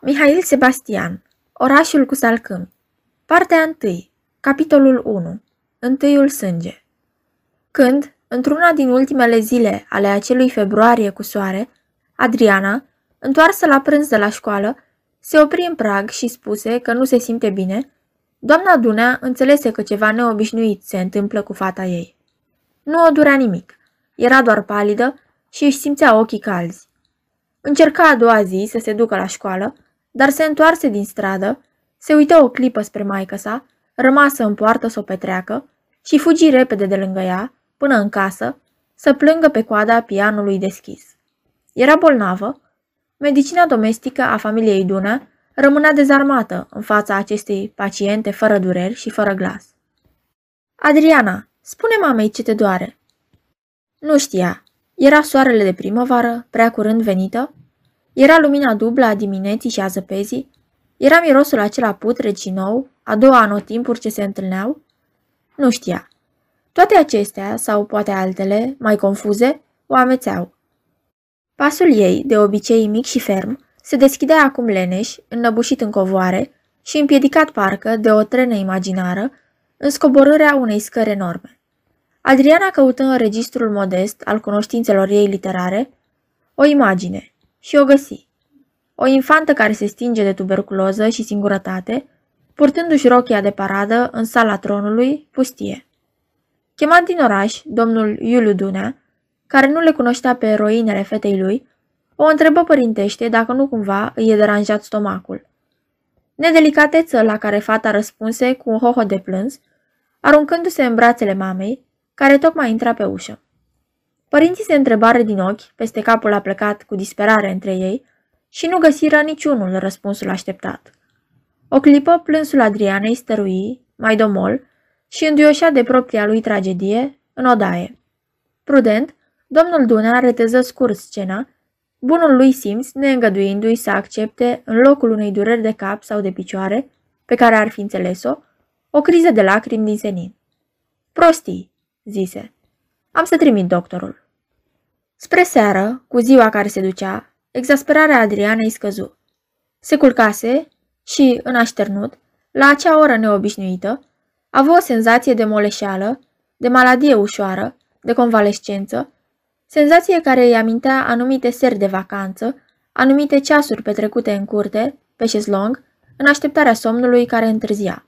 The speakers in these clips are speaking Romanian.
Mihail Sebastian Orașul cu salcâmi Partea 1 Capitolul 1 Întâiul sânge Când, într-una din ultimele zile ale acelui februarie cu soare, Adriana, întoarsă la prânz de la școală, se opri în prag și spuse că nu se simte bine, doamna Dunea înțelese că ceva neobișnuit se întâmplă cu fata ei. Nu o durea nimic. Era doar palidă și își simțea ochii calzi. Încerca a doua zi să se ducă la școală, dar se întoarse din stradă, se uită o clipă spre maică sa, rămasă în poartă să o petreacă și fugi repede de lângă ea, până în casă, să plângă pe coada pianului deschis. Era bolnavă, medicina domestică a familiei Dună rămânea dezarmată în fața acestei paciente fără dureri și fără glas. Adriana, spune mamei ce te doare. Nu știa. Era soarele de primăvară, prea curând venită, era lumina dublă a dimineții și a zăpezii? Era mirosul acela putred și nou, a doua anotimpuri ce se întâlneau? Nu știa. Toate acestea, sau poate altele, mai confuze, o amețeau. Pasul ei, de obicei mic și ferm, se deschidea acum leneș, înnăbușit în covoare și împiedicat parcă de o trenă imaginară în scoborârea unei scări enorme. Adriana căută în registrul modest al cunoștințelor ei literare o imagine, și o găsi. O infantă care se stinge de tuberculoză și singurătate, purtându-și rochia de paradă în sala tronului, pustie. Chemat din oraș, domnul Iuliu Dunea, care nu le cunoștea pe eroinele fetei lui, o întrebă părintește dacă nu cumva îi e deranjat stomacul. Nedelicateță la care fata răspunse cu un hoho de plâns, aruncându-se în brațele mamei, care tocmai intra pe ușă. Părinții se întrebară din ochi, peste capul a plecat cu disperare între ei, și nu găsiră niciunul răspunsul așteptat. O clipă plânsul Adrianei stărui, mai domol, și înduioșea de propria lui tragedie, în odaie. Prudent, domnul Dunea reteză scurt scena, bunul lui simț neîngăduindu-i să accepte, în locul unei dureri de cap sau de picioare, pe care ar fi înțeles-o, o criză de lacrimi din senin. Prostii, zise. Am să trimit doctorul. Spre seară, cu ziua care se ducea, exasperarea Adrianei scăzu. Se culcase și, în așternut, la acea oră neobișnuită, avea o senzație de moleșeală, de maladie ușoară, de convalescență, senzație care îi amintea anumite seri de vacanță, anumite ceasuri petrecute în curte, pe șezlong, în așteptarea somnului care întârzia.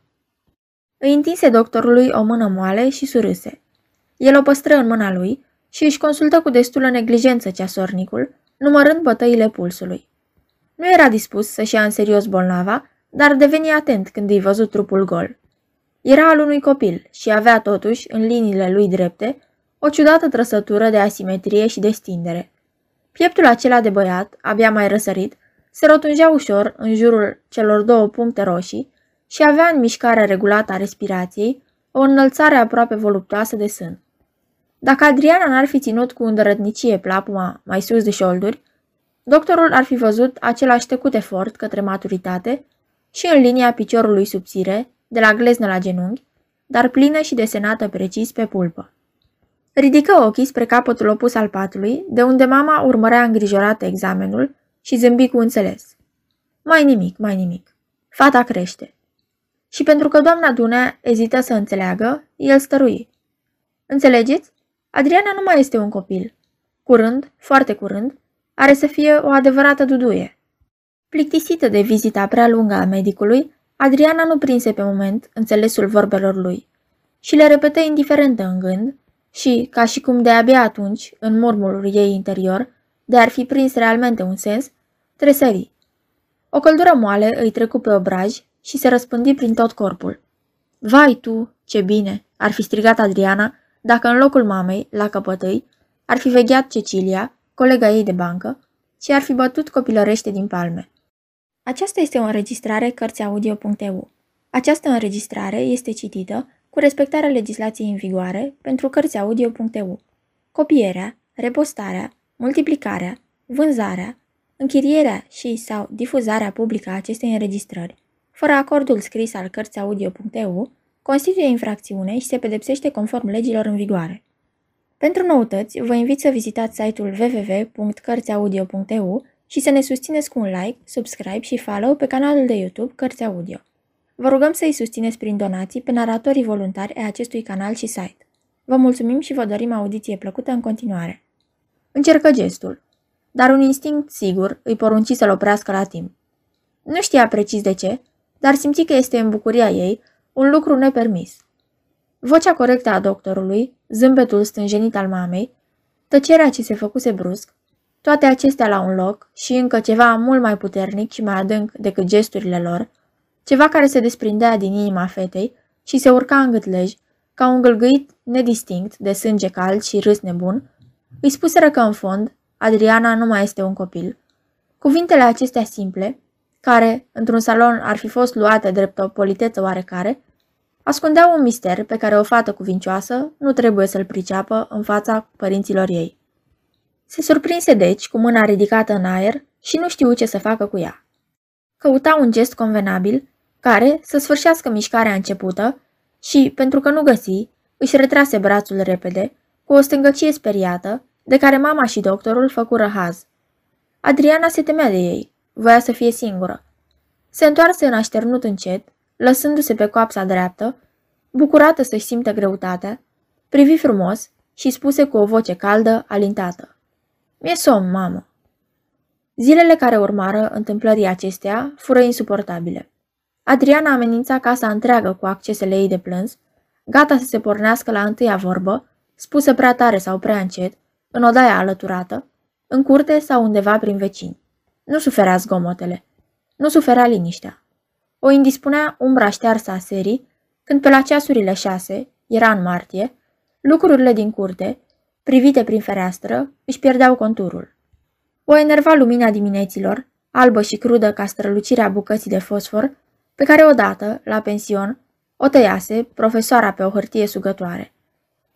Îi întinse doctorului o mână moale și surâse. El o păstră în mâna lui și își consultă cu destulă neglijență ceasornicul, numărând bătăile pulsului. Nu era dispus să-și ia în serios bolnava, dar deveni atent când îi văzut trupul gol. Era al unui copil și avea totuși, în liniile lui drepte, o ciudată trăsătură de asimetrie și de stindere. Pieptul acela de băiat, abia mai răsărit, se rotungea ușor în jurul celor două puncte roșii și avea în mișcarea regulată a respirației o înălțare aproape voluptoasă de sân. Dacă Adriana n-ar fi ținut cu îndărătnicie plapuma mai sus de șolduri, doctorul ar fi văzut același tăcut efort către maturitate și în linia piciorului subțire, de la gleznă la genunchi, dar plină și desenată precis pe pulpă. Ridică ochii spre capătul opus al patului, de unde mama urmărea îngrijorată examenul și zâmbi cu înțeles. Mai nimic, mai nimic. Fata crește. Și pentru că doamna Dunea ezită să înțeleagă, el stărui. Înțelegeți? Adriana nu mai este un copil. Curând, foarte curând, are să fie o adevărată duduie. Plictisită de vizita prea lungă a medicului, Adriana nu prinse pe moment înțelesul vorbelor lui și le repetă indiferentă în gând și, ca și cum de-abia atunci, în murmurul ei interior, de ar fi prins realmente un sens, tresări. O căldură moale îi trecu pe obraj și se răspândi prin tot corpul. Vai tu, ce bine!" ar fi strigat Adriana, dacă în locul mamei, la căpătâi, ar fi vegheat Cecilia, colega ei de bancă, și ar fi bătut copilărește din palme. Aceasta este o înregistrare Cărțiaudio.eu. Această înregistrare este citită cu respectarea legislației în vigoare pentru Cărțiaudio.eu. Copierea, repostarea, multiplicarea, vânzarea, închirierea și sau difuzarea publică a acestei înregistrări, fără acordul scris al Cărțiaudio.eu, constituie infracțiune și se pedepsește conform legilor în vigoare. Pentru noutăți, vă invit să vizitați site-ul www.cărțiaudio.eu și să ne susțineți cu un like, subscribe și follow pe canalul de YouTube Cărți Audio. Vă rugăm să îi susțineți prin donații pe naratorii voluntari ai acestui canal și site. Vă mulțumim și vă dorim audiție plăcută în continuare. Încercă gestul, dar un instinct sigur îi porunci să-l oprească la timp. Nu știa precis de ce, dar simți că este în bucuria ei un lucru nepermis. Vocea corectă a doctorului, zâmbetul stânjenit al mamei, tăcerea ce se făcuse brusc, toate acestea la un loc și încă ceva mult mai puternic și mai adânc decât gesturile lor, ceva care se desprindea din inima fetei și se urca în gâtlej, ca un gâlgâit nedistinct de sânge cald și râs nebun, îi spuseră că în fond Adriana nu mai este un copil. Cuvintele acestea simple, care, într-un salon, ar fi fost luate drept o politeță oarecare, ascundeau un mister pe care o fată cuvincioasă nu trebuie să-l priceapă în fața părinților ei. Se surprinse deci cu mâna ridicată în aer și nu știu ce să facă cu ea. Căuta un gest convenabil care să sfârșească mișcarea începută și, pentru că nu găsi, își retrase brațul repede, cu o stângăcie speriată, de care mama și doctorul făcură haz. Adriana se temea de ei, voia să fie singură. Se întoarse în așternut încet, lăsându-se pe coapsa dreaptă, bucurată să-și simtă greutatea, privi frumos și spuse cu o voce caldă, alintată. Mi-e somn, mamă. Zilele care urmară întâmplării acestea fură insuportabile. Adriana amenința casa întreagă cu accesele ei de plâns, gata să se pornească la întâia vorbă, spusă prea tare sau prea încet, în odaia alăturată, în curte sau undeva prin vecini. Nu suferea zgomotele. Nu suferea liniștea. O indispunea umbra ștearsă a serii, când pe la ceasurile șase, era în martie, lucrurile din curte, privite prin fereastră, își pierdeau conturul. O enerva lumina dimineților, albă și crudă ca strălucirea bucății de fosfor, pe care odată, la pension, o tăiase profesoara pe o hârtie sugătoare.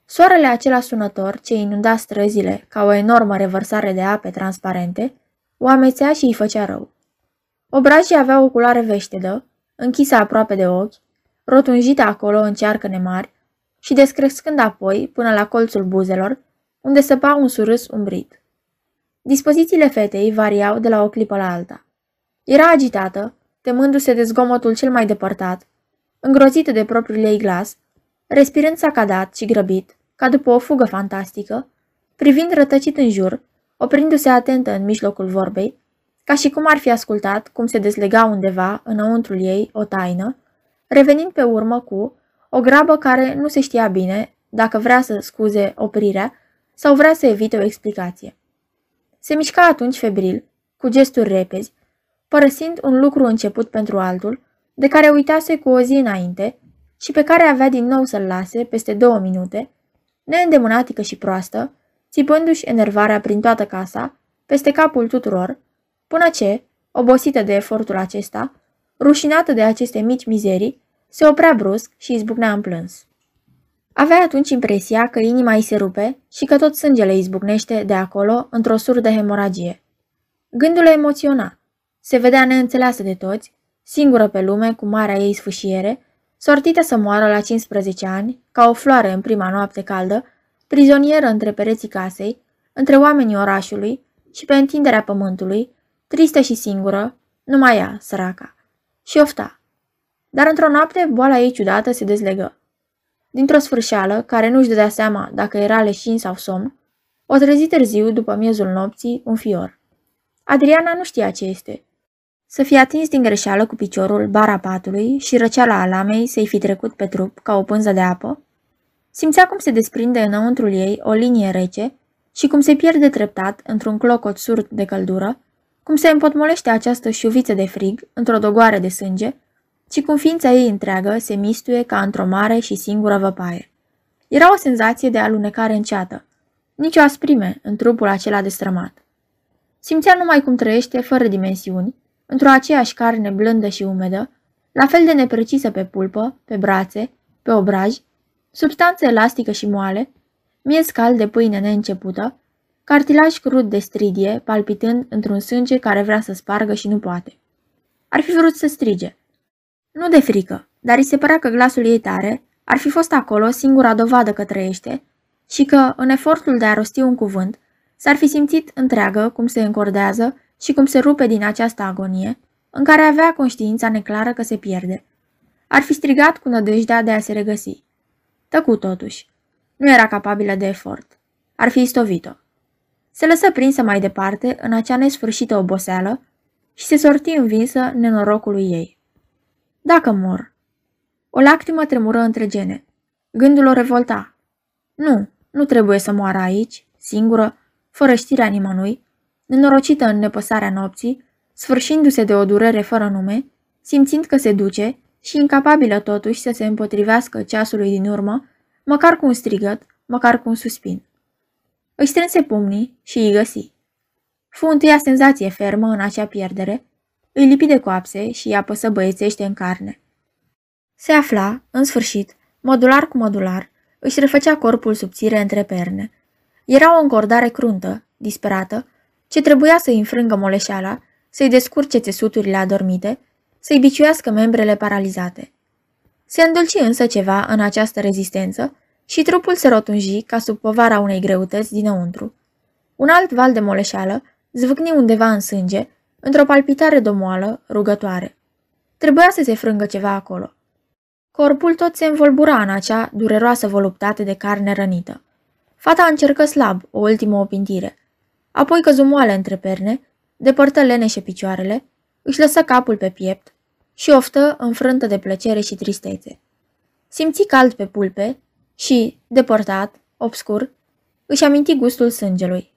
Soarele acela sunător, ce inunda străzile ca o enormă revărsare de ape transparente, o amețea și îi făcea rău. Obrajii avea o culoare veștedă, închisă aproape de ochi, rotunjită acolo în cearcăne mari și descrescând apoi până la colțul buzelor, unde săpa un surâs umbrit. Dispozițiile fetei variau de la o clipă la alta. Era agitată, temându-se de zgomotul cel mai depărtat, îngrozită de propriul ei glas, respirând sacadat și grăbit, ca după o fugă fantastică, privind rătăcit în jur, oprindu-se atentă în mijlocul vorbei, ca și cum ar fi ascultat cum se dezlega undeva înăuntrul ei o taină, revenind pe urmă cu o grabă care nu se știa bine dacă vrea să scuze oprirea sau vrea să evite o explicație. Se mișca atunci febril, cu gesturi repezi, părăsind un lucru început pentru altul, de care uitase cu o zi înainte și pe care avea din nou să-l lase peste două minute, neîndemânatică și proastă, țipându-și enervarea prin toată casa, peste capul tuturor, până ce, obosită de efortul acesta, rușinată de aceste mici mizerii, se oprea brusc și izbucnea în plâns. Avea atunci impresia că inima îi se rupe și că tot sângele izbucnește de acolo într-o surdă hemoragie. Gândul emoționa. Se vedea neînțeleasă de toți, singură pe lume cu marea ei sfâșiere, sortită să moară la 15 ani, ca o floare în prima noapte caldă, prizonieră între pereții casei, între oamenii orașului și pe întinderea pământului, tristă și singură, numai ea, săraca. Și ofta. Dar într-o noapte, boala ei ciudată se dezlegă. Dintr-o sfârșeală, care nu-și dădea seama dacă era leșin sau somn, o trezi târziu, după miezul nopții, un fior. Adriana nu știa ce este. Să fie atins din greșeală cu piciorul bara patului și răceala alamei să-i fi trecut pe trup ca o pânză de apă, simțea cum se desprinde înăuntrul ei o linie rece și cum se pierde treptat într-un clocot surd de căldură, cum se împotmolește această șuviță de frig într-o dogoare de sânge ci cum ființa ei întreagă se mistuie ca într-o mare și singură văpaie. Era o senzație de alunecare înceată, nici o asprime în trupul acela destrămat. Simțea numai cum trăiește fără dimensiuni, într-o aceeași carne blândă și umedă, la fel de neprecisă pe pulpă, pe brațe, pe obraj, substanță elastică și moale, miez cald de pâine neîncepută, cartilaj crud de stridie, palpitând într-un sânge care vrea să spargă și nu poate. Ar fi vrut să strige, nu de frică, dar îi se părea că glasul ei tare ar fi fost acolo singura dovadă că trăiește și că, în efortul de a rosti un cuvânt, s-ar fi simțit întreagă cum se încordează și cum se rupe din această agonie, în care avea conștiința neclară că se pierde. Ar fi strigat cu nădejdea de a se regăsi. Tăcu totuși. Nu era capabilă de efort. Ar fi istovit-o. Se lăsă prinsă mai departe în acea nesfârșită oboseală și se sorti învinsă nenorocului ei. Dacă mor. O lacrimă tremură între gene. Gândul o revolta. Nu, nu trebuie să moară aici, singură, fără știrea nimănui, nenorocită în nepăsarea nopții, sfârșindu-se de o durere fără nume, simțind că se duce și incapabilă totuși să se împotrivească ceasului din urmă, măcar cu un strigăt, măcar cu un suspin. Își strânse pumnii și îi găsi. Fu întâia senzație fermă în acea pierdere, îi lipi de coapse și îi apăsă băiețește în carne. Se afla, în sfârșit, modular cu modular, își refăcea corpul subțire între perne. Era o încordare cruntă, disperată, ce trebuia să-i înfrângă moleșeala, să-i descurce țesuturile adormite, să-i biciuiască membrele paralizate. Se îndulci însă ceva în această rezistență și trupul se rotunji ca sub povara unei greutăți dinăuntru. Un alt val de moleșeală zvâcni undeva în sânge, într-o palpitare domoală, rugătoare. Trebuia să se frângă ceva acolo. Corpul tot se învolbura în acea dureroasă voluptate de carne rănită. Fata încercă slab o ultimă opintire. Apoi căzu moale între perne, depărtă leneșe picioarele, își lăsă capul pe piept și oftă înfrântă de plăcere și tristețe. Simți cald pe pulpe și, depărtat, obscur, își aminti gustul sângelui.